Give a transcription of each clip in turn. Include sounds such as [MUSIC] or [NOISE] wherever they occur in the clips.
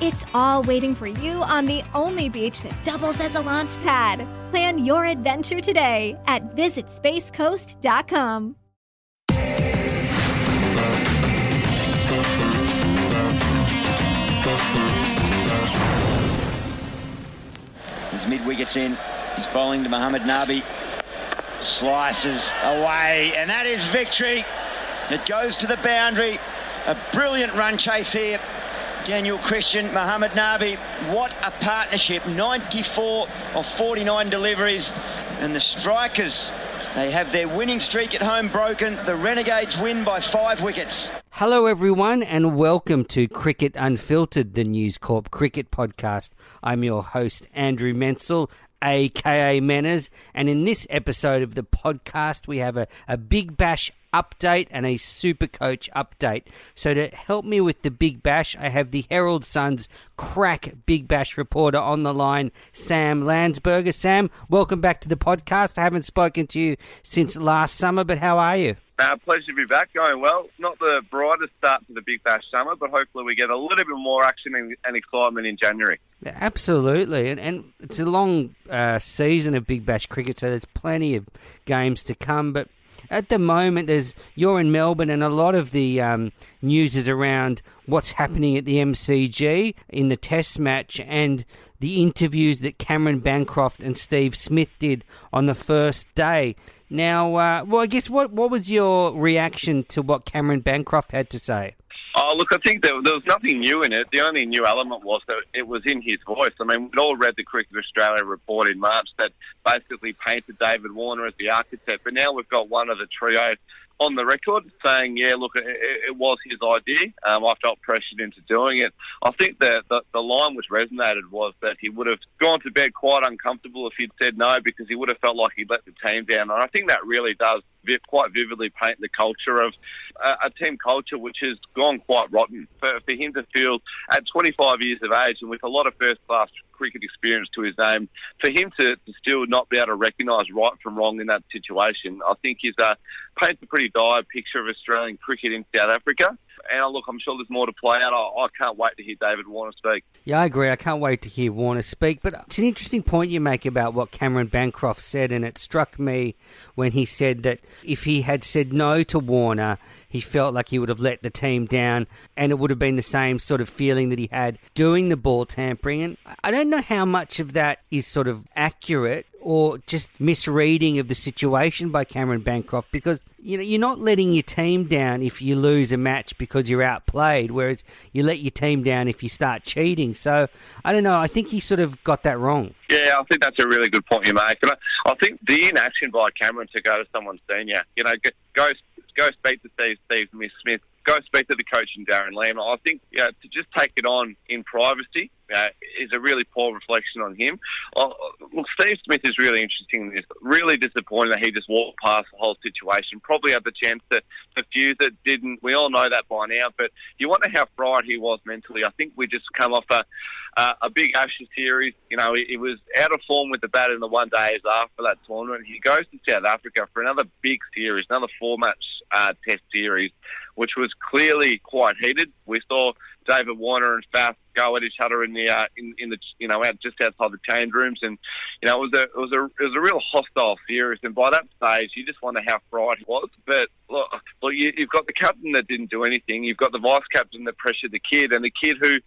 It's all waiting for you on the only beach that doubles as a launch pad. Plan your adventure today at visitspacecoast.com. His mid wickets in. He's bowling to Mohammad Nabi. Slices away, and that is victory. It goes to the boundary. A brilliant run chase here. Daniel Christian, Mohammad Nabi. What a partnership. 94 of 49 deliveries. And the strikers, they have their winning streak at home broken. The Renegades win by five wickets. Hello, everyone, and welcome to Cricket Unfiltered, the News Corp cricket podcast. I'm your host, Andrew Menczel, aka Menners, and in this episode of the podcast, we have a, a Big Bash update and a Super Coach update. So, to help me with the Big Bash, I have the Herald Sun's crack Big Bash reporter on the line, Sam Landsberger. Sam, welcome back to the podcast. I haven't spoken to you since last summer, but how are you? Uh, pleasure to be back. Going well. Not the brightest start to the Big Bash summer, but hopefully we get a little bit more action and, and excitement in January. Yeah, absolutely, and, and it's a long uh, season of Big Bash cricket, so there's plenty of games to come. But at the moment, there's you're in Melbourne, and a lot of the um, news is around what's happening at the MCG in the Test match and the interviews that Cameron Bancroft and Steve Smith did on the first day. Now, uh, well, I guess what what was your reaction to what Cameron Bancroft had to say? Oh, look, I think there, there was nothing new in it. The only new element was that it was in his voice. I mean, we'd all read the Cricket Australia report in March that basically painted David Warner as the architect, but now we've got one of the trio on the record saying, yeah, look, it, it was his idea. Um, I felt pressured into doing it. I think that the, the line which resonated was that he would have gone to bed quite uncomfortable if he'd said no because he would have felt like he'd let the team down. And I think that really does quite vividly paint the culture of a, a team culture which has gone quite rotten. For, for him to feel at 25 years of age and with a lot of first class cricket experience to his name, for him to, to still not be able to recognise right from wrong in that situation, I think is paints a pretty dire picture of Australian cricket in South Africa. And uh, look, I'm sure there's more to play out. I, I, can't wait to hear David Warner speak. Yeah, I agree. I can't wait to hear Warner speak. But it's an interesting point you make about what Cameron Bancroft said, and it struck me when he said that if he had said no to Warner, he felt like he would have let the team down, and it would have been the same sort of feeling that he had doing the ball tampering. And I don't know how much of that is sort of accurate or just misreading of the situation by Cameron Bancroft because you know you're not letting your team down if you lose a match because you're outplayed, whereas you let your team down if you start cheating. So I don't know. I think he sort of got that wrong. Yeah, I think that's a really good point you make, and I, I think the inaction by Cameron to go to someone senior, you know, go go speak to Steve Steve Smith go speak to the coach and Darren Lehmann. I think you know, to just take it on in privacy uh, is a really poor reflection on him. Uh, look, Steve Smith is really interesting. It's really disappointing that he just walked past the whole situation. Probably had the chance to, fuse it, didn't. We all know that by now. But you wonder how fried he was mentally. I think we just come off a uh, a big Ashes series. You know, he, he, was out of form with the bat in the one days after that tournament. He goes to South Africa for another big series, another four match uh, test series, which was clearly quite heated. We saw David Warner and Faf go at each other in the uh, in, in the you know out just outside the change rooms, and you know it was a it was a it was a real hostile series. And by that stage, you just wonder how fried he was. But look, look you, you've got the captain that didn't do anything. You've got the vice captain that pressured the kid, and the kid who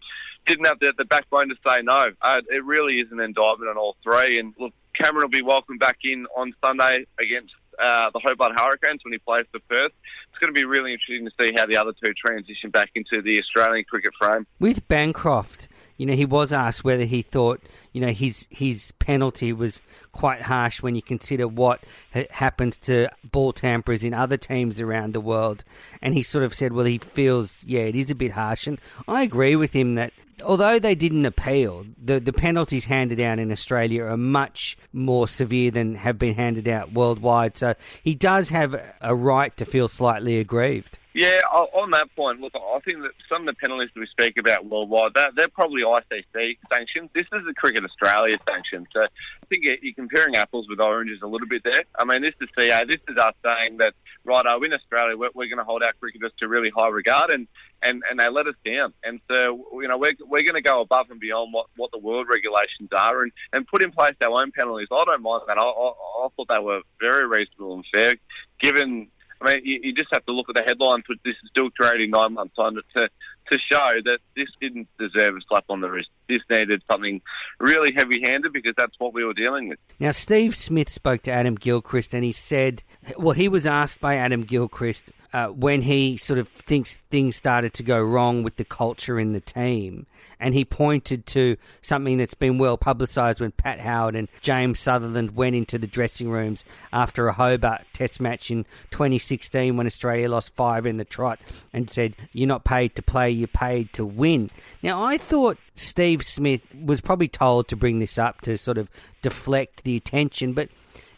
didn't have the, the backbone to say no. Uh, it really is an indictment on all three. And look, Cameron will be welcome back in on Sunday against uh, the Hobart Hurricanes when he plays for Perth. It's going to be really interesting to see how the other two transition back into the Australian cricket frame. With Bancroft, you know, he was asked whether he thought, you know, his his penalty was quite harsh when you consider what ha- happened to ball tamperers in other teams around the world, and he sort of said, well, he feels, yeah, it is a bit harsh, and I agree with him that although they didn't appeal, the, the penalties handed out in Australia are much more severe than have been handed out worldwide. So he does have a right to feel slightly aggrieved. Yeah, on that point, look, I think that some of the penalties we speak about worldwide, they're, they're probably ICC sanctions. This is a Cricket Australia sanction. So I think you're comparing apples with oranges a little bit there. I mean, this is CA. This is us saying that, right, in Australia, we're, we're going to hold our cricketers to really high regard, and, and, and they let us down. And so, you know, we're, we're going to go above and beyond what, what the world regulations are and, and put in place our own penalties. I don't mind that. I, I, I thought they were very reasonable and fair, given I mean, you, you, just have to look at the headline for this is trading nine months on to to show that this didn't deserve a slap on the wrist. This needed something really heavy-handed because that's what we were dealing with. Now, Steve Smith spoke to Adam Gilchrist and he said, well, he was asked by Adam Gilchrist uh, when he sort of thinks things started to go wrong with the culture in the team. And he pointed to something that's been well publicised when Pat Howard and James Sutherland went into the dressing rooms after a Hobart test match in 2016 when Australia lost five in the trot and said, You're not paid to play, you're paid to win. Now, I thought Steve Smith was probably told to bring this up to sort of deflect the attention, but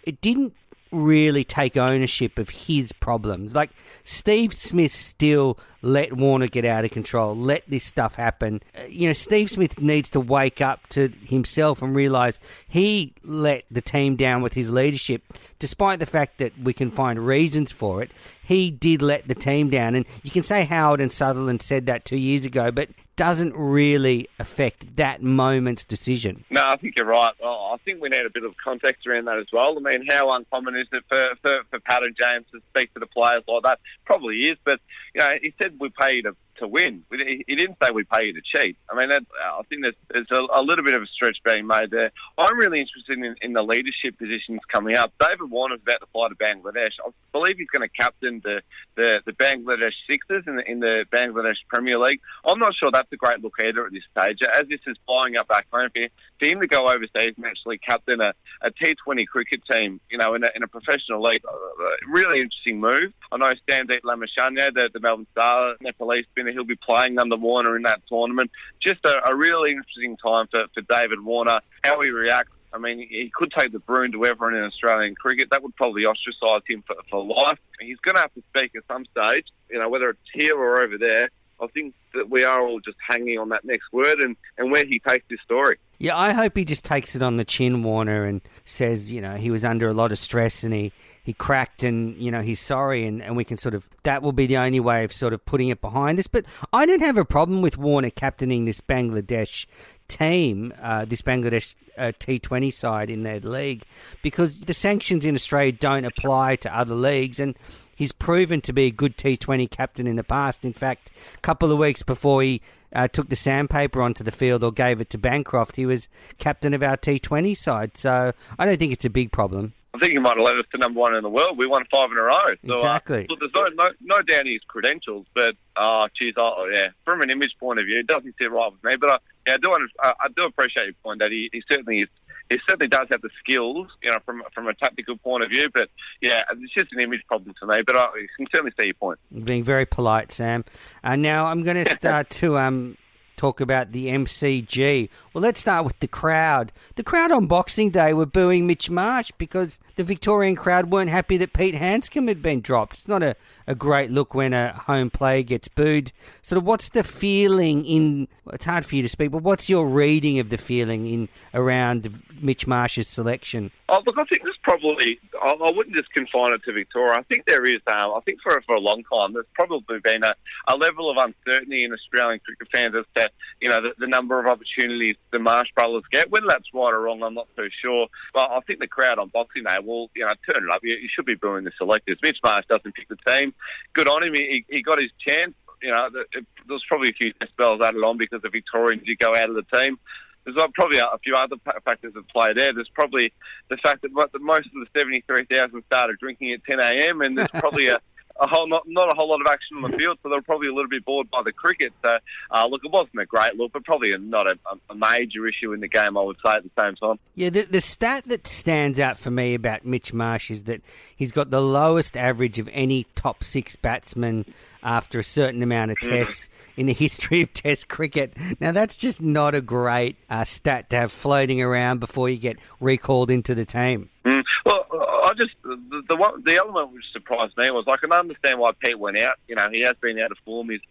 it didn't really take ownership of his problems. Like Steve Smith still let Warner get out of control, let this stuff happen. Uh, you know, Steve Smith needs to wake up to himself and realize he let the team down with his leadership, despite the fact that we can find reasons for it. He did let the team down, and you can say Howard and Sutherland said that two years ago, but doesn't really affect that moment's decision. No, I think you're right. Oh, I think we need a bit of context around that as well. I mean, how uncommon is it for, for, for Pat and James to speak to the players like that? Probably is, but you know, he said we pay you to win. He didn't say we pay you to cheat. I mean, that, I think there's, there's a, a, little bit of a stretch being made there. I'm really interested in, in the leadership positions coming up. David Warner's about to fly to Bangladesh. I believe he's going to captain the, the, the Bangladesh Sixers in the, in the Bangladesh Premier League. I'm not sure that's a great look either at this stage. As this is flying up back home for, him to go overseas and actually captain a, a T20 cricket team, you know, in a, in a professional league, uh, uh, really interesting move. I know Sandeep Lamichhane, the, the Melbourne Star, Nepalese spinner, he'll be playing under Warner in that tournament. Just a, a really interesting time for, for David Warner, how he reacts. I mean, he could take the broom to everyone in Australian cricket. That would probably ostracise him for, for life. He's going to have to speak at some stage, you know, whether it's here or over there. I think that we are all just hanging on that next word and, and where he takes this story. Yeah, I hope he just takes it on the chin, Warner, and says, you know, he was under a lot of stress and he, he cracked and, you know, he's sorry and, and we can sort of, that will be the only way of sort of putting it behind us. But I don't have a problem with Warner captaining this Bangladesh team, uh, this Bangladesh uh, T20 side in their league, because the sanctions in Australia don't apply to other leagues and he's proven to be a good T20 captain in the past. In fact, a couple of weeks before he uh, took the sandpaper onto the field or gave it to Bancroft, he was captain of our T20 side. So I don't think it's a big problem. I think he might have led us to number one in the world. We won five in a row. So, uh, exactly. Uh, there's no, no, no doubt his credentials, but oh, geez, oh, yeah, from an image point of view, it doesn't sit right with me. But I, yeah, I do, I do appreciate your point that he, he certainly is he certainly does have the skills, you know, from from a tactical point of view. But yeah, it's just an image problem to me. But I can certainly see your point. Being very polite, Sam. Uh, now I'm going [LAUGHS] to start to um talk about the MCG. Well, let's start with the crowd. The crowd on Boxing Day were booing Mitch Marsh because the Victorian crowd weren't happy that Pete Handscomb had been dropped. It's not a, a great look when a home player gets booed. Sort of what's the feeling in, it's hard for you to speak, but what's your reading of the feeling in around Mitch Marsh's selection? Oh, look, I think there's probably, I, I wouldn't just confine it to Victoria. I think there is, um, I think for, for a long time, there's probably been a, a level of uncertainty in Australian cricket fans as to, you know, the, the number of opportunities the Marsh brothers get. Whether that's right or wrong, I'm not too sure. But I think the crowd on Boxing Day will, you know, turn it up. You, you should be booing the selectors. Mitch Marsh doesn't pick the team. Good on him. He, he got his chance you know, there was probably a few spells added on because the Victorians did go out of the team there's probably a few other factors at play there. There's probably the fact that most of the 73,000 started drinking at 10 a.m. and there's probably a a whole not not a whole lot of action on the field, so they were probably a little bit bored by the cricket. So uh, look, it wasn't a great look, but probably not a, a, major issue in the game. I would say at the same time. Yeah, the, the stat that stands out for me about Mitch Marsh is that he's got the lowest average of any top six batsman after a certain amount of mm. tests in the [LAUGHS] history of Test cricket. Now, that's just not a great uh, stat to have floating around before you get recalled into the team. Mm. Well, I just the, the one, the element which surprised me was I can understand why Pete went out. You know, he has been out of form. His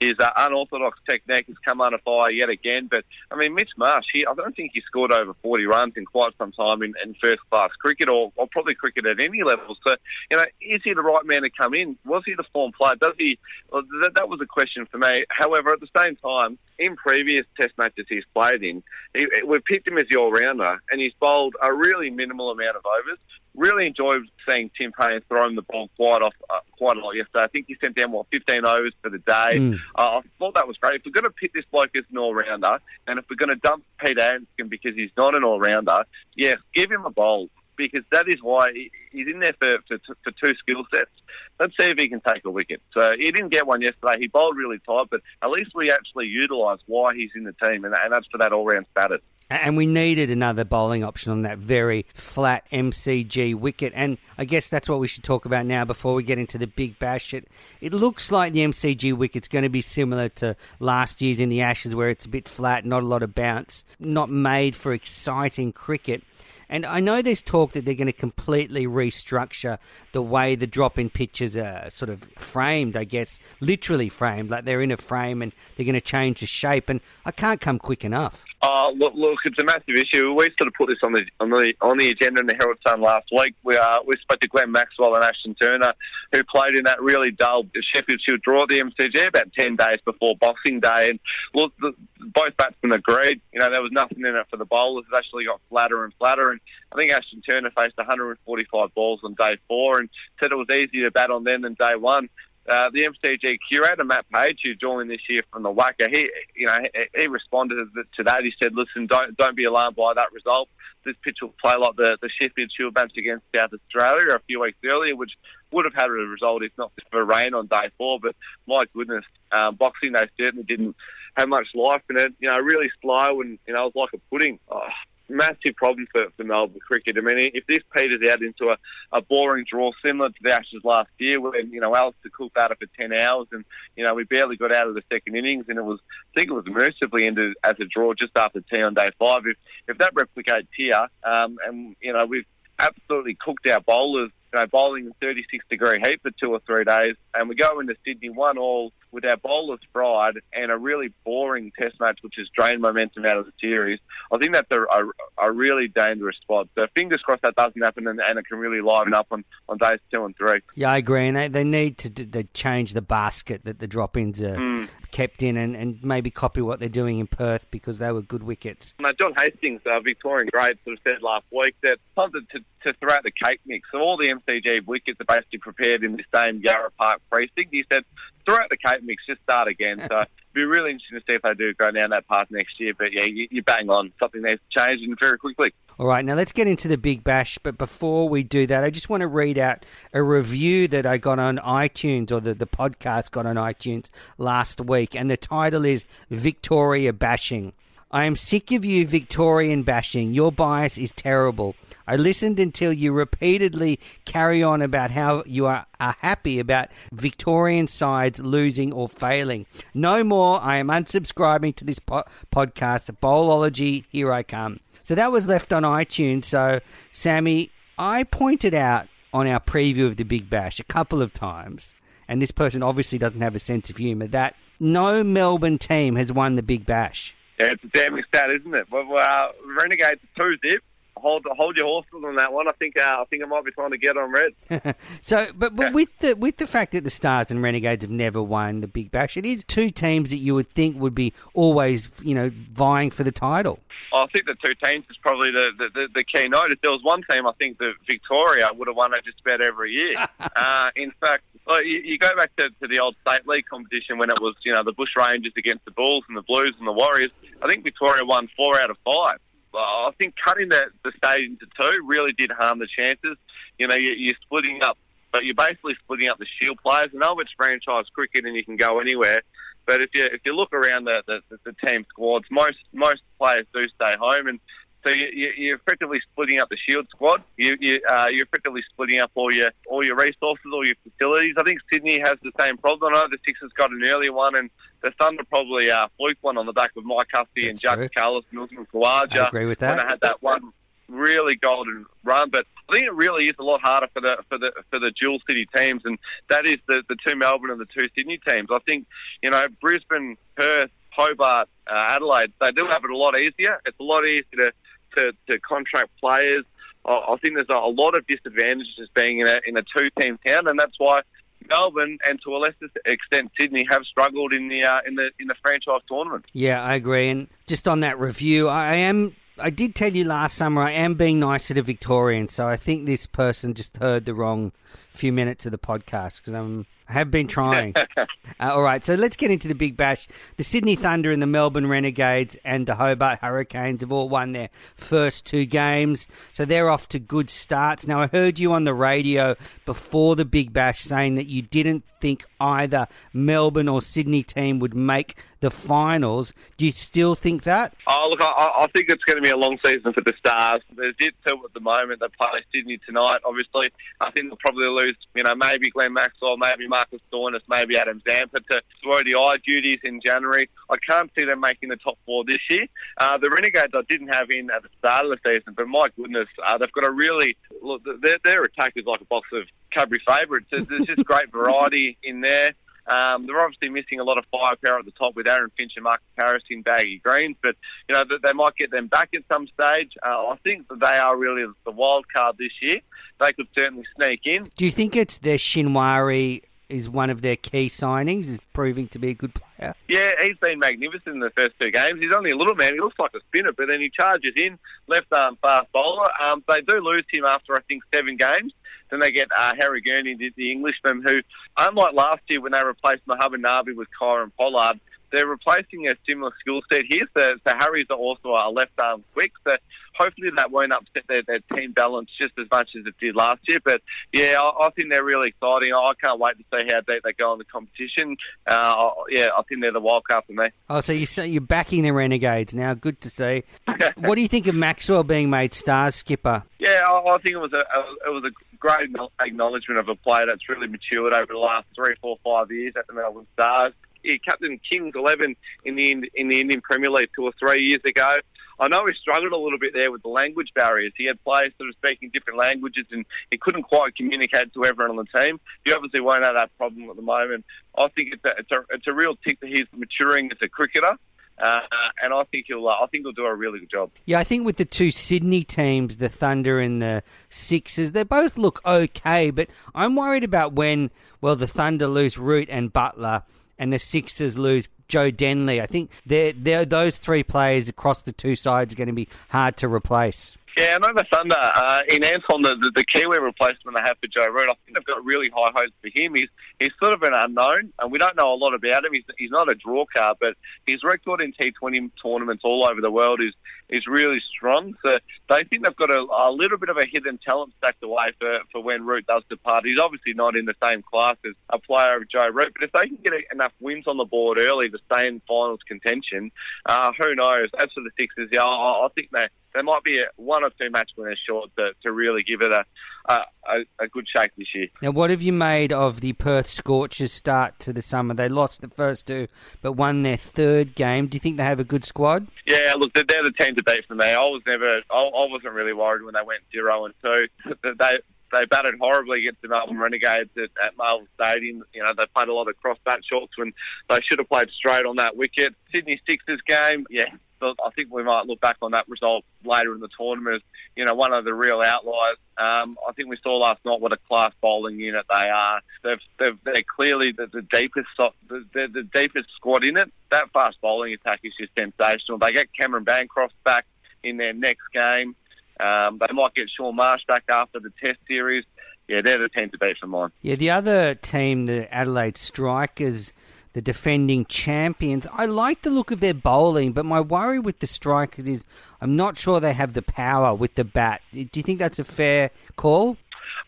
his uh, unorthodox technique has come under fire yet again. But I mean, Mitch Marsh, he I don't think he scored over 40 runs in quite some time in, in first class cricket, or, or probably cricket at any level. So you know, is he the right man to come in? Was he the form player? Does he? Well, that, that was a question for me. However, at the same time, in previous Test matches he's played in, he, we've picked him as the all rounder, and he's bowled a really minimal amount of overs really enjoyed seeing Tim Paine throwing the ball quite off uh, quite a lot yesterday. I think he sent down what 15 overs for the day. Mm. Uh, I thought that was great. If we're going to pick this bloke as an all rounder, and if we're going to dump Pete Handscomb because he's not an all rounder, yes, give him a bowl because that is why he's in there for, for, for two skill sets. Let's see if he can take a wicket. So he didn't get one yesterday. He bowled really tight, but at least we actually utilise why he's in the team, and, and that's for that all-round status. And we needed another bowling option on that very flat MCG wicket. And I guess that's what we should talk about now before we get into the big bash. It, it looks like the MCG wicket's going to be similar to last year's in the Ashes, where it's a bit flat, not a lot of bounce, not made for exciting cricket. And I know there's talk that they're going to completely restructure the way the drop in pitches are sort of framed, I guess, literally framed, like they're in a frame and they're going to change the shape. And I can't come quick enough. Uh, look, look, it's a massive issue. We sort of put this on the on the on the agenda in the Herald Sun last week. We uh, we spoke to Glenn Maxwell and Ashton Turner, who played in that really dull Sheffield Shield draw at the MCG about ten days before Boxing Day. And look, the, both batsmen agreed. You know, there was nothing in it for the bowlers. It actually got flatter and flatter. And I think Ashton Turner faced 145 balls on day four and said it was easier to bat on them than day one. Uh, the MCG curator Matt Page, who joined this year from the WACA, he you know he, he responded to that. He said, "Listen, don't don't be alarmed by that result. This pitch will play like the the Sheffield Shield match against South Australia a few weeks earlier, which would have had a result if not for rain on day four. But my goodness, um, Boxing Day certainly didn't have much life in it. You know, really slow and you know it was like a pudding. Oh, massive problem for, for Melbourne cricket. I mean, if this peters out into a, a boring draw similar to the Ashes last year, when you know Alastair Cook batted for ten hours and you know we barely got out of the second innings, and it was I think it was mercifully ended as a draw just after tea on day five. If if that replicates here, um, and you know we've absolutely cooked our bowlers you know, bowling in 36 degree heat for two or three days, and we go into Sydney one all with our bowlers fried and a really boring Test match, which has drained momentum out of the series. I think that's a, a, a really dangerous spot. So fingers crossed that doesn't happen, and, and, it can really liven up on, on days two and three. Yeah, I agree, and they, they need to they change the basket that the drop-ins are mm. kept in, and, and maybe copy what they're doing in Perth because they were good wickets. Now, John Hastings, uh, Victorian great, sort of said last week that something to, to throw out the cake mix. So all the MCG wickets are basically prepared in the same Yarra Park precinct. He said, throw out the Mix, just start again. So be really interesting to see if they do go down that path next year. But yeah, you, bang on. Something to change very quickly. All right, now let's get into the big bash. But before we do that, I just want to read out a review that I got on iTunes or the, the podcast got on iTunes last week. And the title is Victoria Bashing. I am sick of you Victorian bashing. Your bias is terrible. I listened until you repeatedly carry on about how you are, are happy about Victorian sides losing or failing. No more. I am unsubscribing to this po- podcast. Bowlology, here I come. So that was left on iTunes. So, Sammy, I pointed out on our preview of the Big Bash a couple of times, and this person obviously doesn't have a sense of humour, that no Melbourne team has won the Big Bash. Yeah, it's a damning stat, isn't it? Well, uh, Renegades two zip. Hold hold your horses on that one. I think uh, I think I might be trying to get on red. [LAUGHS] so, but, but with the with the fact that the Stars and Renegades have never won the Big Bash, it is two teams that you would think would be always you know vying for the title. I think the two teams is probably the, the, the, the key note. If there was one team, I think that Victoria would have won it just about every year. [LAUGHS] uh, in fact, well, you, you, go back to, to, the old state league competition when it was, you know, the Bush Rangers against the Bulls and the Blues and the Warriors. I think Victoria won four out of five. I think cutting the, the state into two really did harm the chances. You know, you, you're splitting up but you're basically splitting up the Shield players. I know it's franchise cricket and you can go anywhere, but if you if you look around the the, the team squads, most most players do stay home, and so you, are effectively splitting up the Shield squad. You, you, uh, you're effectively splitting up all your all your resources, all your facilities. I think Sydney has the same problem. I know the Sixers got an early one, and the Thunder probably uh, fluke one on the back of Mike Hussey and Jacques Kallis and Usman Khawaja. I agree with that. When they had that one really golden run, but I think it really is a lot harder for the for the for the dual city teams, and that is the the two Melbourne and the two Sydney teams. I think you know Brisbane, Perth, Hobart, uh, Adelaide, they do have it a lot easier. It's a lot easier to to, to contract players. I, I think there's a, a lot of disadvantages being in a in a two team town, and that's why Melbourne and to a lesser extent Sydney have struggled in the uh, in the in the franchise tournament. Yeah, I agree. And just on that review, I am I did tell you last summer I am being nice to the Victorians, so I think this person just heard the wrong few minutes of the podcast because I'm have been trying. [LAUGHS] uh, all right, so let's get into the big bash. The Sydney Thunder and the Melbourne Renegades and the Hobart Hurricanes have all won their first two games, so they're off to good starts. Now, I heard you on the radio before the big bash saying that you didn't think either Melbourne or Sydney team would make the finals. Do you still think that? Oh, look, I, I think it's going to be a long season for the Stars. There's it two at the moment. They play Sydney tonight, obviously. I think they'll probably lose, you know, maybe Glenn Maxwell, maybe Marcus Stoinis, maybe Adam Zampa to throw the eye duties in January. I can't see them making the top four this year. Uh, the Renegades I didn't have in at the start of the season, but my goodness, uh, they've got a really, look, their, their attack is like a box of Cadbury favourites. There's, there's just great variety in there. Um, they're obviously missing a lot of firepower at the top with Aaron Finch and Marcus Harris in baggy greens, but you know they might get them back at some stage. Uh, I think that they are really the wild card this year. They could certainly sneak in. Do you think it's their Shinwari is one of their key signings, is proving to be a good player. Yeah, he's been magnificent in the first two games. He's only a little man. He looks like a spinner, but then he charges in, left arm fast bowler. Um, they do lose him after, I think, seven games. Then they get uh, Harry Gurney, the Englishman, who, unlike last year when they replaced Mohammad Nabi with Kieron Pollard, they're replacing a similar skill set here. So, so Harry's also a left arm quick. So hopefully that won't upset their, their team balance just as much as it did last year. But yeah, I, I think they're really exciting. I can't wait to see how deep they go in the competition. Uh, yeah, I think they're the wild card for me. Oh, so you say you're backing the Renegades now. Good to see. [LAUGHS] what do you think of Maxwell being made Stars skipper? Yeah, I, I think it was a it was a great acknowledgement of a player that's really matured over the last three, four, five years at the Melbourne Stars he captained Kings 11 in the in the Indian Premier League two or three years ago. I know he struggled a little bit there with the language barriers. He had players that were speaking different languages and he couldn't quite communicate to everyone on the team. He obviously won't have that problem at the moment. I think it's a, it's a, it's a real tick that he's maturing as a cricketer. Uh, and I think he'll. Uh, I think he'll do a really good job. Yeah, I think with the two Sydney teams, the Thunder and the Sixers, they both look okay. But I'm worried about when, well, the Thunder lose Root and Buttler, and the Sixers lose Joe Denly. I think they're, they're, those three players across the two sides are going to be hard to replace. Yeah, know the Thunder. Uh, in Anton, the, the, the Kiwi replacement they have for Joe Root, I think they've got really high hopes for him. He's he's sort of an unknown, and we don't know a lot about him. He's, he's not a draw card, but his record in T20 tournaments all over the world is is really strong. So they think they've got a, a little bit of a hidden talent stacked away for, for when Root does depart. He's obviously not in the same class as a player of Joe Root, but if they can get enough wins on the board early to stay in finals contention, uh, who knows? As for the Sixers, yeah, I, I think they they might be one or two match winners short to, to really give it a, a, a good shake this year. Now, what have you made of the Perth Scorchers start to the summer? They lost the first two, but won their third game. Do you think they have a good squad? Yeah, look, they're the team beat for me. I was never, I, I wasn't really worried when they went zero and two. [LAUGHS] They they batted horribly against the Melbourne Renegades at, at Marvel Stadium. You know, they played a lot of cross bat shots when they should have played straight on that wicket. Sydney Sixers game, yeah, I think we might look back on that result later in the tournament as, you know, one of the real outliers. Um, I think we saw last night what a class bowling unit they are. They've, they've, they're clearly the, the deepest the, the deepest squad in it. That fast bowling attack is just sensational. They get Cameron Bancroft back in their next game. Um, they might get Shaun Marsh back after the Test series. Yeah, they're the team to beat for mine. Yeah, the other team, the Adelaide Strikers the defending champions. I like the look of their bowling, but my worry with the strikers is I'm not sure they have the power with the bat. Do you think that's a fair call?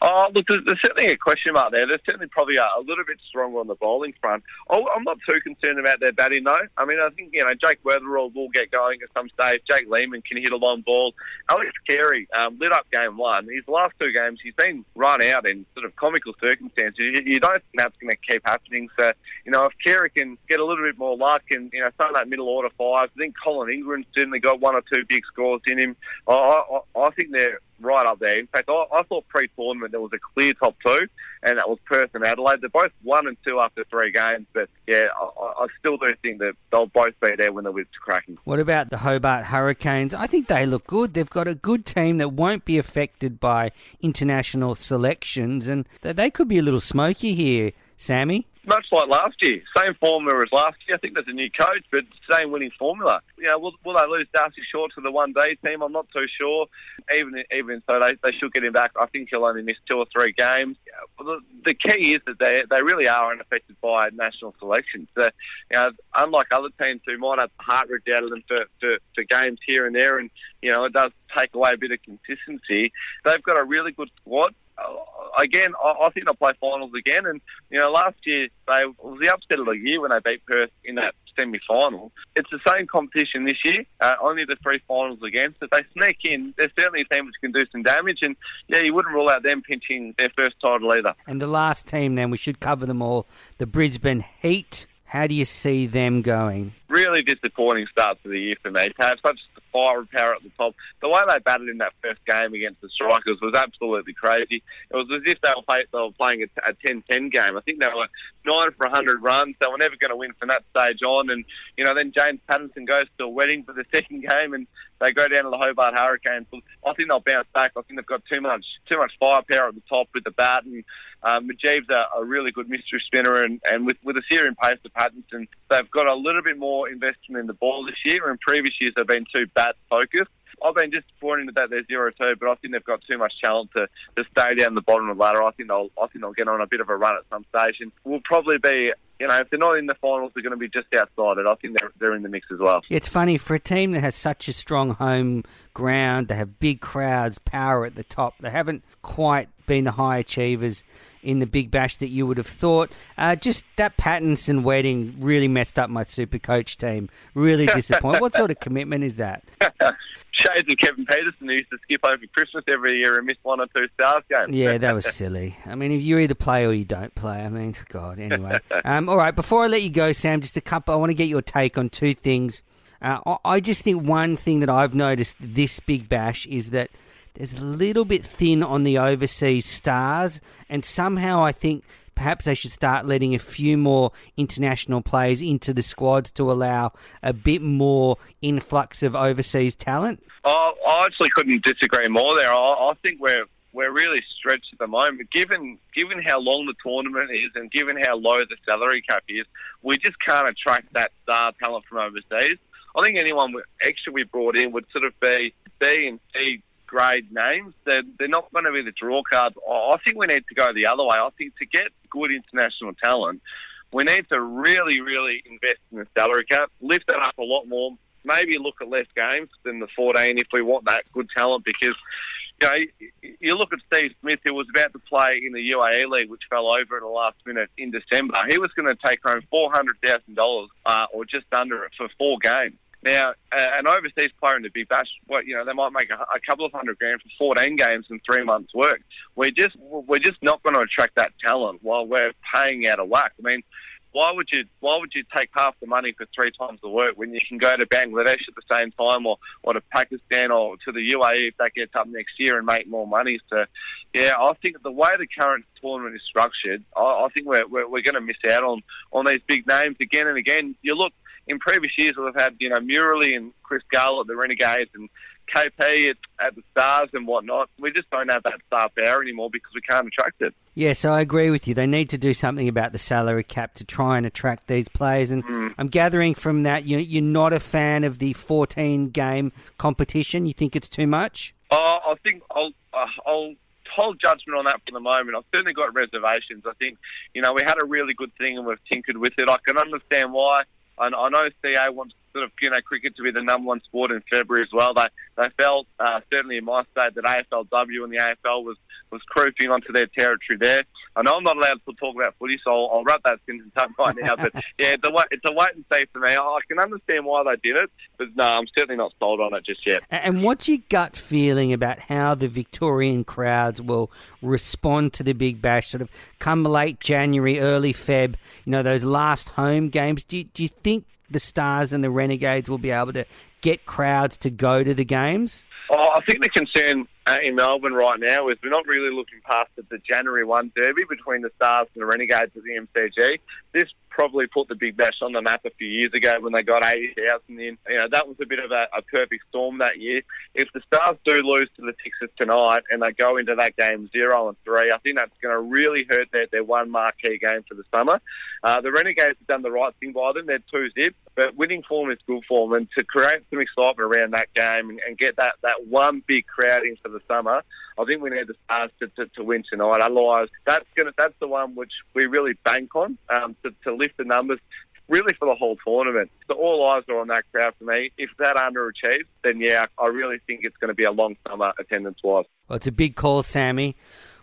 Oh, look, there's, there's certainly a question mark there. They're certainly probably a, a little bit stronger on the bowling front. Oh, I'm not too concerned about their batting, though. I mean, I think, you know, Jake Weatherald will get going at some stage. Jake Lehmann can hit a long ball. Alex Carey um, lit up game one. His last two games, he's been run out in sort of comical circumstances. You, you don't think that's going to keep happening. So, you know, if Carey can get a little bit more luck and, you know, of that middle order five, I think Colin Ingram's certainly got one or two big scores in him. I, I, I think they're right up there. In fact, I, I thought pre-tournament there was a clear top two, and that was Perth and Adelaide. They're both one and two after three games, but yeah, I, I still do think that they'll both be there when the whip's cracking. What about the Hobart Hurricanes? I think they look good. They've got a good team that won't be affected by international selections, and they could be a little smoky here, Sammy much like last year. Same formula as last year. I think there's a new coach, but same winning formula. You know, will, will they lose Darcy Short to the one day team? I'm not too sure. Even even so, they, they should get him back. I think he'll only miss two or three games. The, the key is that they they really are unaffected by national selections. So, you know, unlike other teams who might have heart rate out of them for, for, for games here and there, and you know, it does take away a bit of consistency. They've got a really good squad again, I, I think they'll play finals again. And you know, last year they was the upset of the year when they beat Perth in that semi-final. It's the same competition this year, uh, only the three finals again. So if they sneak in, they're certainly a team which can do some damage. And yeah, you wouldn't rule out them pinching their first title either. And the last team, then we should cover them all: the Brisbane Heat. How do you see them going? Really disappointing start to the year for me. To have such firepower at the top. The way they batted in that first game against the Strikers was absolutely crazy. It was as if they were, play, they were playing a, a 10-10 game. I think they were nine for 100 runs. They were never going to win from that stage on. And, you know, then James Pattinson goes to a wedding for the [LAUGHS] second game and they go down to the Hobart Hurricanes. I think they'll bounce back. I think they've got too much too much firepower at the top with the bat. And um, Mujeeb's a, a really good mystery spinner. And, and with, with a Syrian pace to Pattinson, they've got a little bit more investment in the ball this year. In previous years, they've been too bat focused. I've been disappointed that they're zero two, but I think they've got too much talent to, to stay down the bottom of the ladder. I think they'll I think they'll get on a bit of a run at some stage, and we'll probably be you know, if they're not in the finals, they're going to be just outside it. I think they're, they're in the mix as well. It's funny, for a team that has such a strong home ground, they have big crowds, power at the top, they haven't quite been the high achievers in the Big Bash that you would have thought. Uh, just that Pattinson wedding really messed up my super coach team. Really disappointed. what sort of [LAUGHS] commitment is that? Shades of Kevin Pietersen who used to skip over Christmas every year and miss one or two Stars games. Yeah, that was [LAUGHS] silly. I mean, if you either play or you don't play, I mean, God, anyway. um, all right, before I let you go, Sam, just a couple, I want to get your take on two things. Uh, I just think one thing that I've noticed this Big Bash is that there's a little bit thin on the overseas stars, and somehow I think perhaps they should start letting a few more international players into the squads to allow a bit more influx of overseas talent. Oh, I actually couldn't disagree more there. I, I think we're we're really stretched at the moment. Given given how long the tournament is and given how low the salary cap is, we just can't attract that star talent from overseas. I think anyone extra we brought in would sort of be B and C grade names. They're, they're not going to be the draw cards. I think we need to go the other way. I think to get good international talent, we need to really, really invest in the salary cap, lift that up a lot more, maybe look at less games than the 14 if we want that good talent because. You know, you look at Steve Smith, who was about to play in the UAE League, which fell over at the last minute in December. He was going to take home $400,000 uh, or just under it for four games. Now, uh, an overseas player in the Big Bash, what you know, they might make a, a couple of hundred grand for 14 games and three months' work. We're just we're just not going to attract that talent while we're paying out of whack. I mean, why would you why would you take half the money for three times the work when you can go to Bangladesh at the same time or, or to Pakistan or to the UAE if that gets up next year and make more money? So, yeah, I think the way the current tournament is structured, I, I think we're, we're, we're going to miss out on on these big names again and again. You look in previous years we've had you know Murali and Chris Gayle at the Renegades and KP at, at the Stars and whatnot. We just don't have that star power anymore because we can't attract it. Yes, I agree with you. They need to do something about the salary cap to try and attract these players. And mm. I'm gathering from that you, you're not a fan of the 14 game competition. You think it's too much? Uh, I think I'll, uh, I'll hold judgment on that for the moment. I've certainly got reservations. I think, you know, we had a really good thing and we've tinkered with it. I can understand why. I, I know CA wants sort of you know cricket to be the number one sport in February as well. They they felt uh, certainly in my state that AFLW and the AFL was was creeping onto their territory there. I know I'm not allowed to talk about footy, so I'll, I'll wrap that sentence up right now. But [LAUGHS] yeah, it's a, wait, it's a wait and see for me. I can understand why they did it, but no, I'm certainly not sold on it just yet. And what's your gut feeling about how the Victorian crowds will respond to the Big Bash? Sort of come late January, early Feb, you know, those last home games. Do you, do you think the Stars and the Renegades will be able to get crowds to go to the games? Oh, I think the concern in Melbourne right now is we're not really looking past the January 1 derby between the Stars and the Renegades at the MCG. This probably put the Big Bash on the map a few years ago when they got 80,000 in. You know, that was a bit of a, a perfect storm that year. If the Stars do lose to the Sixers tonight and they go into that game 0 and 3, I think that's going to really hurt their, their one marquee game for the summer. Uh, the Renegades have done the right thing by them. They're 2 zip, but winning form is good form. And to create some excitement around that game and, and get that, that one big crowd into the summer, I think we need the Stars to, to, to win tonight. Otherwise, that's gonna that's the one which we really bank on um, to, to lift the numbers really for the whole tournament. So all eyes are on that crowd for me. If that underachieves, then yeah, I really think it's going to be a long summer attendance wise. Well, it's a big call, Sammy.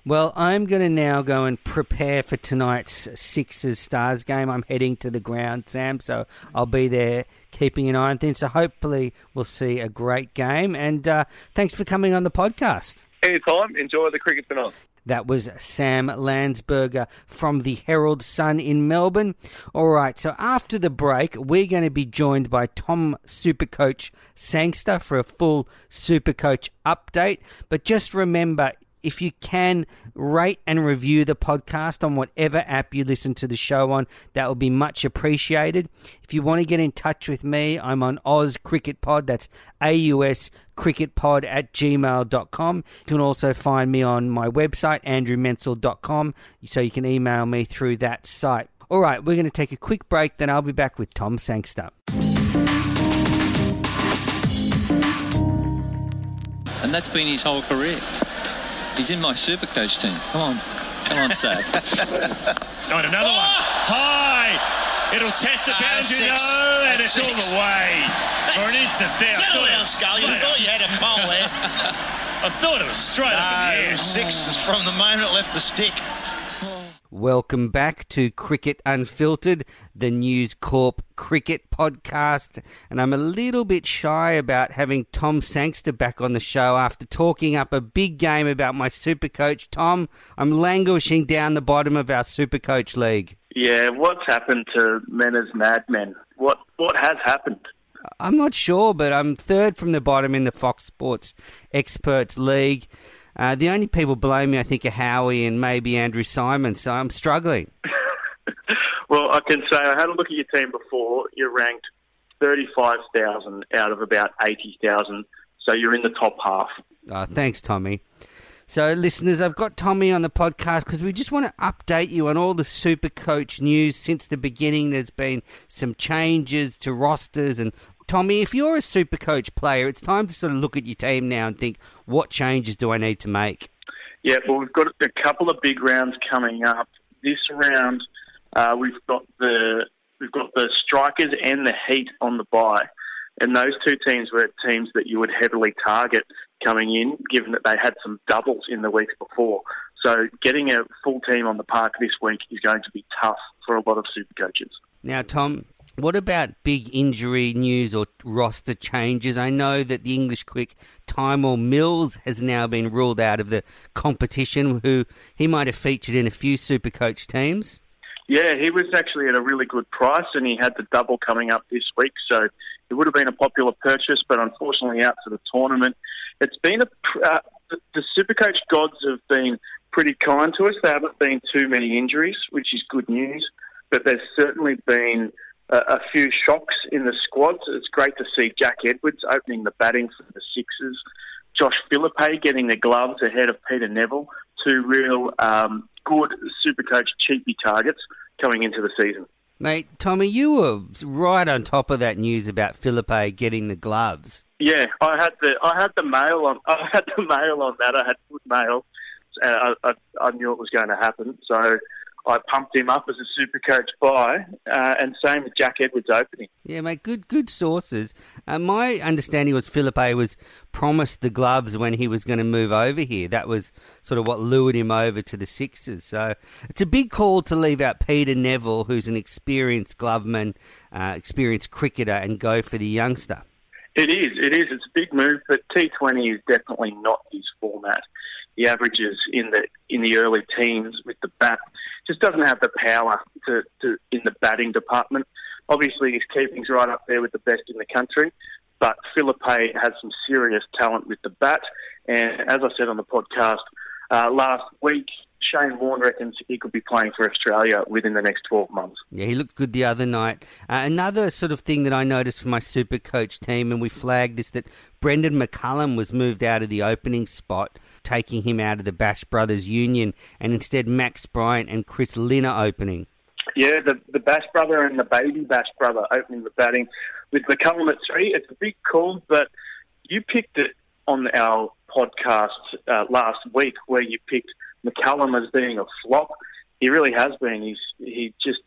Well, I'm going to now go and prepare for tonight's Sixers Stars game. I'm heading to the ground, Sam, so I'll be there keeping an eye on things. So hopefully we'll see a great game. And uh, thanks for coming on the podcast. Anytime. Enjoy the cricket tonight. That was Sam Landsberger from the Herald Sun in Melbourne. All right, so after the break, we're going to be joined by Tom Supercoach Sangster for a full Supercoach update. But just remember, if you can rate and review the podcast on whatever app you listen to the show on, that would be much appreciated. If you want to get in touch with me, I'm on Oz Cricket Pod. That's AUS cricketpod at gmail.com. You can also find me on my website, andrewmenczel.com, so you can email me through that site. All right, we're going to take a quick break, then I'll be back with Tom Sangster. And that's been his whole career. He's in my super coach team. Come on. Come on, Sad. [LAUGHS] On another one. Oh! High. It'll test the uh, No, boundary. six. No, and That's it's all the way. For an instant there. I Settle thought it down. I straight thought up. you had a pole there. [LAUGHS] I thought it was straight up in the No, air. six is from the moment it left the stick. Welcome back to Cricket Unfiltered, the News Corp cricket podcast. And I'm a little bit shy about having Tom Sangster back on the show after talking up a big game about my super coach. Tom, I'm languishing down the bottom of our super coach league. Yeah, what's happened to men as madmen? What what has happened? I'm not sure, but I'm third from the bottom in the Fox Sports Experts League. Uh, the only people below me, I think, are Howie and maybe Andrew Simon, so I'm struggling. [LAUGHS] Well, I can say I had a look at your team before. You're ranked 35,000 out of about 80,000, so you're in the top half. Oh, thanks, Tommy. So, listeners, I've got Tommy on the podcast because we just want to update you on all the Super Coach news since the beginning. There's been some changes to rosters. And, Tommy, if you're a Super Coach player, it's time to sort of look at your team now and think, what changes do I need to make? Yeah, well, we've got a couple of big rounds coming up. This round, uh, we've got the we've got the strikers and the Heat on the bye, and those two teams were teams that you would heavily target coming in, given that they had some doubles in the weeks before. So getting a full team on the park this week is going to be tough for a lot of super coaches. Now, Tom, what about big injury news or roster changes? I know that the English quick Tymal Mills has now been ruled out of the competition, who he might have featured in a few super coach teams. Yeah, he was actually at a really good price, and he had the double coming up this week, so it would have been a popular purchase, but unfortunately out to the tournament. It's been a uh, the, the Supercoach gods have been pretty kind to us. There haven't been too many injuries, which is good news, but there's certainly been a, few shocks in the squads. It's great to see Jack Edwards opening the batting for the Sixers. Josh Philippe getting the gloves ahead of Peter Nevill. Two real um, good Supercoach cheapy targets coming into the season. Mate, Tommy, you were right on top of that news about Philippe getting the gloves. Yeah, I had the I had the mail on [LAUGHS] I had the mail on that. I had good mail. and I, I, I knew it was going to happen. So I pumped him up as a super coach buy, uh, and same with Jack Edwards opening. Yeah, mate, good good sources. Uh, my understanding was Philippe was promised the gloves when he was going to move over here. That was sort of what lured him over to the Sixers. So it's a big call to leave out Peter Nevill, who's an experienced gloveman, uh, experienced cricketer, and go for the youngster. It is, it is. It's a big move, but T20 is definitely not his format. He averages in the in the early teens with the bat. Just doesn't have the power to, to in the batting department. Obviously, his keeping's right up there with the best in the country, but Philippe has some serious talent with the bat. And as I said on the podcast uh, last week, Shane Warne reckons he could be playing for Australia within the next 12 months. Yeah, he looked good the other night. Uh, another sort of thing that I noticed for my super coach team, and we flagged this, that Brendan McCullum was moved out of the opening spot, taking him out of the Bash Brothers Union, and instead Max Bryant and Chris Lynn are opening. Yeah, the, the Bash brother and the baby Bash brother opening the batting with McCullum at three. It's a big call, but you picked it on our podcast uh, last week where you picked McCullum as being a flop. He really has been. He's he just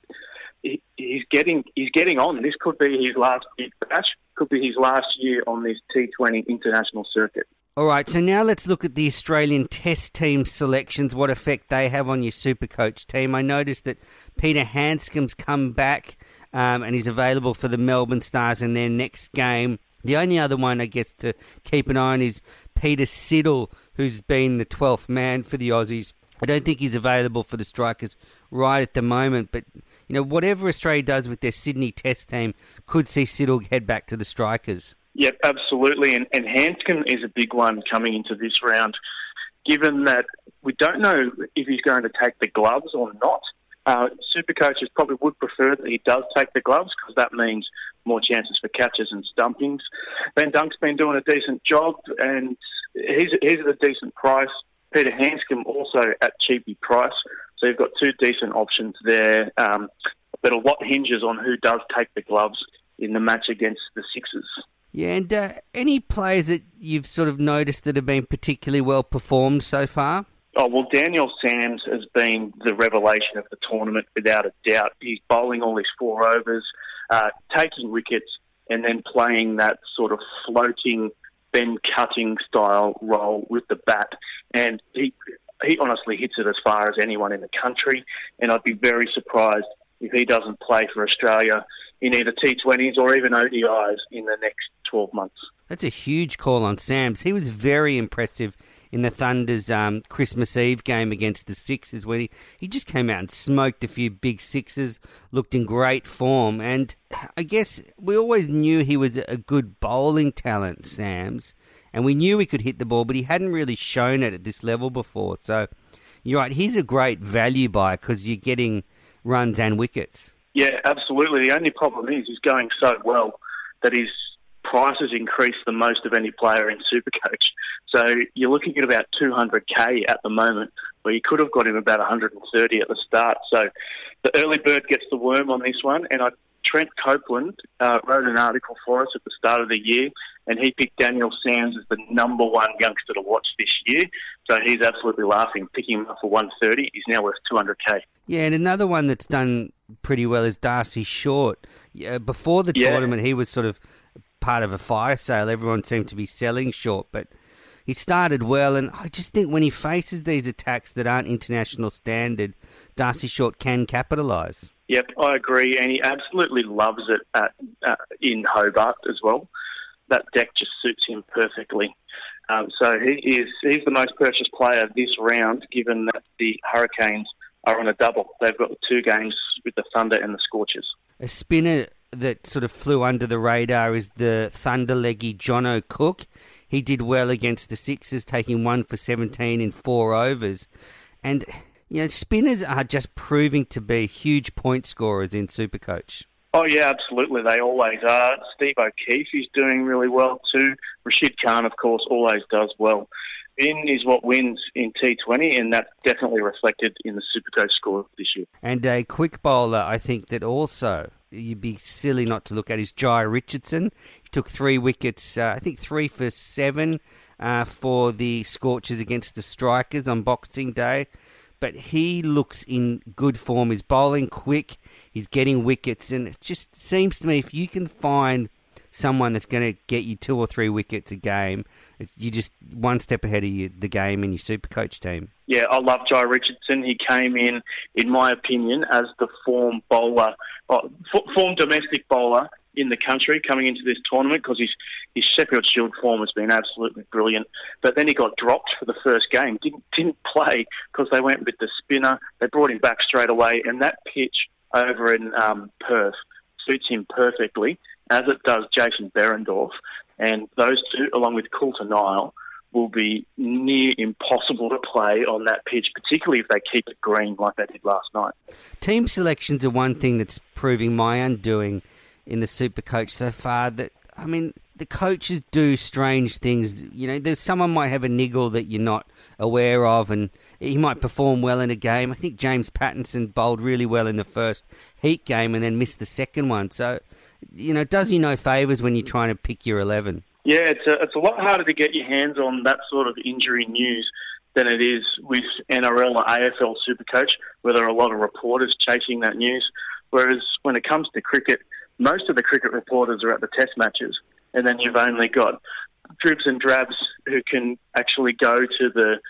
he, he's getting he's getting on. This could be his last big bash. Could be his last year on this T20 international circuit. All right, so now let's look at the Australian Test team selections, what effect they have on your Supercoach team. I noticed that Peter Handscomb's come back um, and he's available for the Melbourne Stars in their next game. The only other one, I guess, to keep an eye on is Peter Siddle, who's been the 12th man for the Aussies. I don't think he's available for the Strikers right at the moment, but you know whatever Australia does with their Sydney Test team could see Siddle head back to the Strikers. Yep, absolutely, and, and Handscomb is a big one coming into this round, given that we don't know if he's going to take the gloves or not. Uh, super coaches probably would prefer that he does take the gloves because that means more chances for catches and stumpings. Ben Dunk's been doing a decent job, and he's, he's at a decent price. Peter Handscomb also at cheapy price. So you've got two decent options there. Um, but a lot hinges on who does take the gloves in the match against the Sixers. Yeah, and uh, any players that you've sort of noticed that have been particularly well performed so far? Oh, well, Daniel Sams has been the revelation of the tournament without a doubt. He's bowling all his four overs, uh, taking wickets, and then playing that sort of floating Ben Cutting style role with the bat. And he, he honestly hits it as far as anyone in the country. And I'd be very surprised if he doesn't play for Australia in either T20s or even ODIs in the next 12 months. That's a huge call on Sams. He was very impressive in the Thunder's um, Christmas Eve game against the Sixers, where he, he just came out and smoked a few big sixes, looked in great form. And I guess we always knew he was a good bowling talent, Sams, and we knew he could hit the ball, but he hadn't really shown it at this level before. So you're right, he's a great value buy because you're getting runs and wickets. Yeah, absolutely. The only problem is he's going so well that his price has increased the most of any player in Supercoach. So you're looking at about 200k at the moment, where you could have got him about 130 at the start. So the early bird gets the worm on this one, and I, Trent Copeland uh, wrote an article for us at the start of the year, and he picked Daniel Sams as the number one youngster to watch this year. So he's absolutely laughing. Picking him up for 130, he's now worth 200k. Yeah, and another one that's done pretty well is Darcy Short. Yeah, before the Yeah. tournament, he was sort of part of a fire sale. Everyone seemed to be selling Short, but he started well. And I just think when he faces these attacks that aren't international standard, Darcy Short can capitalise. Yep, I agree, and he absolutely loves it at, uh, in Hobart as well. That deck just suits him perfectly. Um, so he is he's the most purchased player this round, given that the Hurricanes are on a double. They've got two games with the Thunder and the Scorchers. A spinner that sort of flew under the radar is the Thunder leggy Jono Cook. He did well against the Sixers, taking one for 17 in four overs. And, you know, spinners are just proving to be huge point scorers in Supercoach. Oh yeah, absolutely. They always are. Steve O'Keefe is doing really well too. Rashid Khan, of course, always does well. Spin is what wins in T20, and that's definitely reflected in the Supercoach score this year. And a quick bowler, I think that also you'd be silly not to look at is Jhye Richardson. He took three wickets, uh, I think three for seven uh, for the Scorchers against the Strikers on Boxing Day. but he looks in good form. He's bowling quick, he's getting wickets, and it just seems to me if you can find someone that's going to get you two or three wickets a game, you're just one step ahead of you, the game in your super coach team. Yeah, I love Jhye Richardson. He came in, in my opinion, as the form bowler, uh, form domestic bowler in the country coming into this tournament because his, his Sheffield Shield form has been absolutely brilliant. But then he got dropped for the first game, didn't, didn't play because they went with the spinner. They brought him back straight away, and that pitch over in um, Perth suits him perfectly, as it does Jason Behrendorff. And those two, along with Coulter Nile, will be near impossible to play on that pitch, particularly if they keep it green like they did last night. Team selections are one thing that's proving my undoing in the Super Coach so far. That I mean, the coaches do strange things. You know, there's someone might have a niggle that you're not aware of, and he might perform well in a game. I think James Pattinson bowled really well in the first Heat game and then missed the second one. So, you know, does you no favours when you're trying to pick your eleven. Yeah, it's a, it's a lot harder to get your hands on that sort of injury news than it is with NRL or AFL Supercoach, where there are a lot of reporters chasing that news. Whereas when it comes to cricket, most of the cricket reporters are at the test matches, and then you've only got dribs and drabs who can actually go to the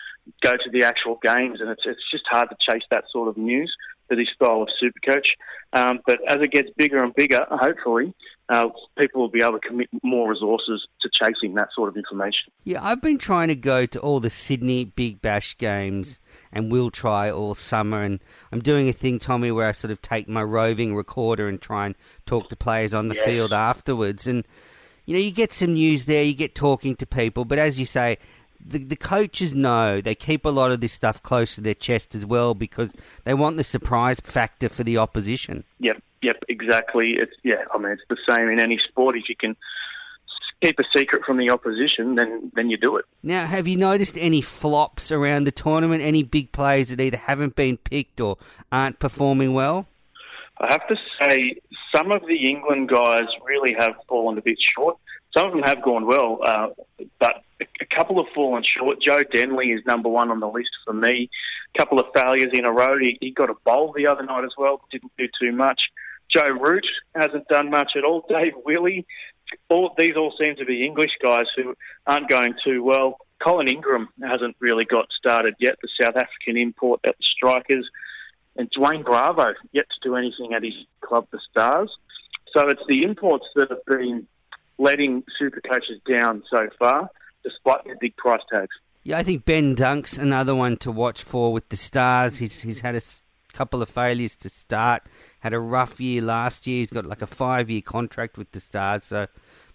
go to the actual games, and it's it's just hard to chase that sort of news for this style of super coach. Um, but as it gets bigger and bigger, hopefully, uh, people will be able to commit more resources to chasing that sort of information. Yeah, I've been trying to go to all the Sydney Big Bash games and will try all summer. And I'm doing a thing, Tommy, where I sort of take my roving recorder and try and talk to players on the yes. field afterwards. And, you know, you get some news there, you get talking to people. But as you say, the, the coaches know they keep a lot of this stuff close to their chest as well because they want the surprise factor for the opposition. Yep, yep, exactly. It's yeah, I mean it's the same in any sport. If you can keep a secret from the opposition, then then you do it. Now, have you noticed any flops around the tournament? Any big players that either haven't been picked or aren't performing well? I have to say, some of the England guys really have fallen a bit short. Some of them have gone well, uh, but a couple have fallen short. Joe Denly is number one on the list for me. A couple of failures in a row. He, he got a bowl the other night as well. Didn't do too much. Joe Root hasn't done much at all. [LAUGHS] Dave Willey. All, these all seem to be English guys who aren't going too well. Colin Ingram hasn't really got started yet. The South African import at the Strikers, and Dwayne Bravo yet to do anything at his club, the Stars. So it's the imports that have been letting super coaches down so far despite the big price tags. Yeah, I think Ben Dunk's another one to watch for with the Stars. He's he's had a couple of failures to start. Had a rough year last year. He's got like a five year contract with the Stars, so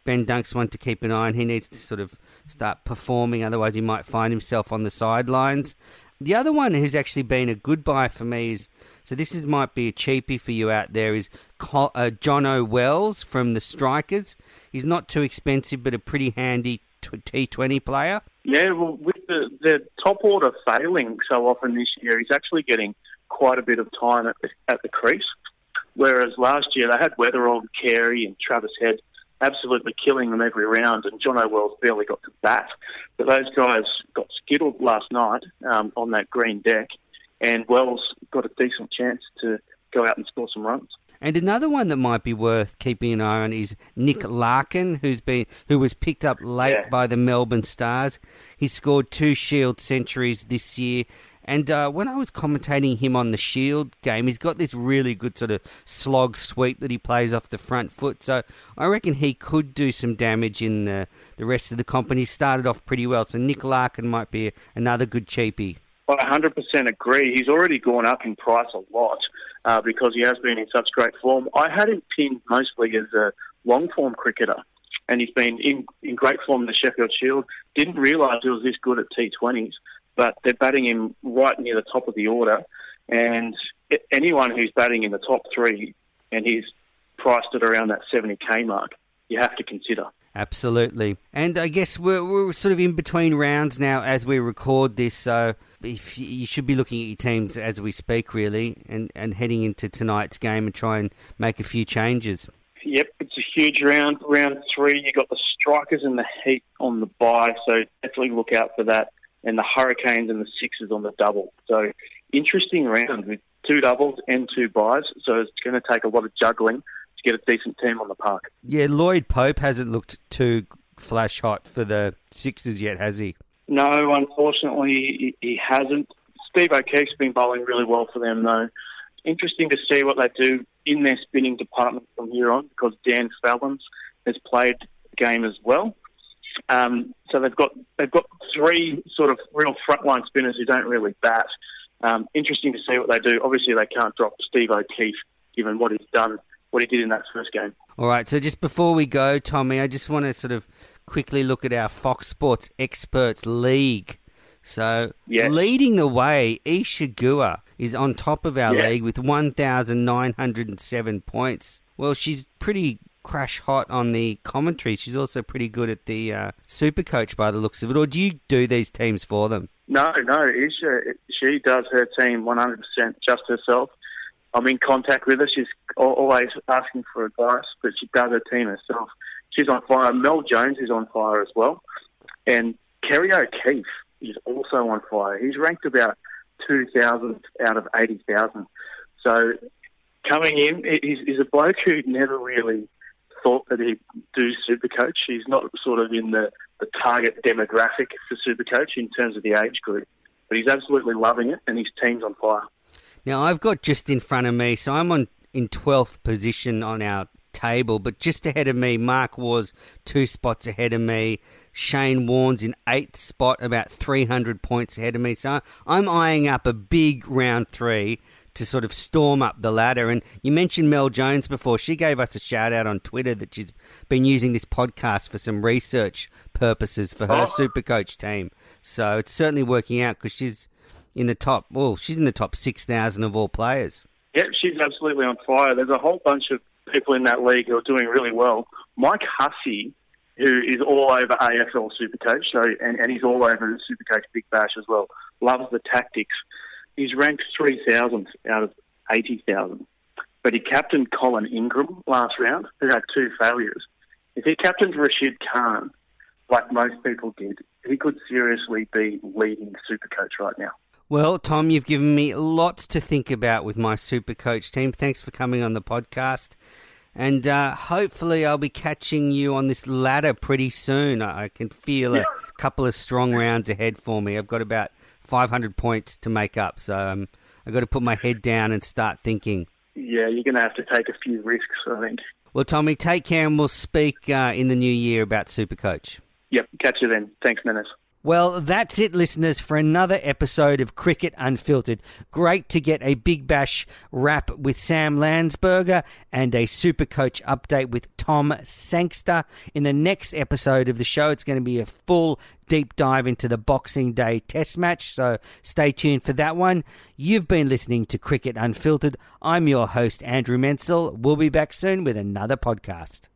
Ben Dunk's one to keep an eye on. He needs to sort of start performing, otherwise he might find himself on the sidelines. The other one who's actually been a good buy for me is so this is might be a cheapie for you out there is uh, Jono Wells from the Strikers. He's not too expensive, but a pretty handy T20 player? Yeah, well, with the, the top order failing so often this year, he's actually getting quite a bit of time at the, at the crease. Whereas last year they had Weatherald, Carey, and Travis Head absolutely killing them every round, and Jono Wells barely got to bat. But those guys got skittled last night um, on that green deck, and Wells got a decent chance to go out and score some runs. And another one that might be worth keeping an eye on is Nick Larkin, who's been who was picked up late yeah. by the Melbourne Stars. He scored two Shield centuries this year. And uh, when I was commentating him on the Shield game, he's got this really good sort of slog sweep that he plays off the front foot. So I reckon he could do some damage in the, the rest of the comp. And he started off pretty well. So Nick Larkin might be another good cheapie. I 100% agree. He's already gone up in price a lot uh, because he has been in such great form. I had him pinned mostly as a long form cricketer, and he's been in, in great form in the Sheffield Shield. Didn't realise he was this good at T20s, but they're batting him right near the top of the order. And anyone who's batting in the top three and he's priced at around that 70k mark, you have to consider. Absolutely. And I guess we're, we're sort of in between rounds now as we record this. So if you should be looking at your teams as we speak, really, and, and heading into tonight's game and try and make a few changes. Yep, it's a huge round. Round three, you've got the Strikers and the Heat on the bye, so definitely look out for that. And the Hurricanes and the Sixers on the double. So interesting round with two doubles and two buys. So it's going to take a lot of juggling to get a decent team on the park. Yeah, Lloyd Pope hasn't looked too flash hot for the Sixers yet, has he? No, unfortunately, he, hasn't. Steve O'Keefe's been bowling really well for them, though. Interesting to see what they do in their spinning department from here on because Dan Fallins has played the game as well. Um, so they've got they've got three sort of real frontline spinners who don't really bat. Um, interesting to see what they do. Obviously, they can't drop Steve O'Keefe given what he's done, what he did in that first game. All right. So just before we go, Tommy, I just want to sort of quickly look at our Fox Sports Experts League. So Yes. leading the way, Isa Guha is on top of our league with 1,907 points. Well, she's pretty crash hot on the commentary. She's also pretty good at the uh, super coach by the looks of it. Or do you do these teams for them? No, no, Isa, she does her team 100% just herself. I'm in contact with her. She's always asking for advice, but she does her team herself. She's on fire. Mel Jones is on fire as well. And Kerry O'Keefe is also on fire. He's ranked about 2,000 out of 80,000. So coming in, he's, he's a bloke who never really thought that he'd do Supercoach. He's not sort of in the, the target demographic for Supercoach in terms of the age group, but he's absolutely loving it, and his team's on fire. Now I've got just in front of me, so I'm on in twelfth position on our table, but just ahead of me, Mark Waugh's two spots ahead of me. Shane Warne's in eighth spot, about 300 points ahead of me. So I'm eyeing up a big round three to sort of storm up the ladder. And you mentioned Mel Jones before. She gave us a shout out on Twitter that she's been using this podcast for some research purposes for her oh. super coach team. So it's certainly working out because she's in the top. Well, she's in the top six thousand of all players. Yep, she's absolutely on fire. There's a whole bunch of people in that league who are doing really well. Mike Hussey, who is all over AFL Supercoach, so and, and he's all over the Supercoach Big Bash as well. Loves the tactics. He's ranked 3,000th out of 80,000. But he captained Colin Ingram last round, who had two failures. If he captained Rashid Khan, like most people did, he could seriously be leading Supercoach right now. Well, Tom, you've given me lots to think about with my super coach team. Thanks for coming on the podcast. And uh, hopefully, I'll be catching you on this ladder pretty soon. I I can feel a couple of strong rounds ahead for me. I've got about 500 points to make up, so um, I've got to put my head down and start thinking. Yeah, you're going to have to take a few risks, I think. Well, Tommy, take care, and we'll speak uh, in the new year about Supercoach. Yep, catch you then. Thanks, Menners. Well, that's it, listeners, for another episode of Cricket Unfiltered. Great to get a Big Bash wrap with Sam Landsberger and a Super Coach update with Tom Sangster. In the next episode of the show, it's going to be a full deep dive into the Boxing Day Test match, so stay tuned for that one. You've been listening to Cricket Unfiltered. I'm your host, Andrew Menczel. We'll be back soon with another podcast.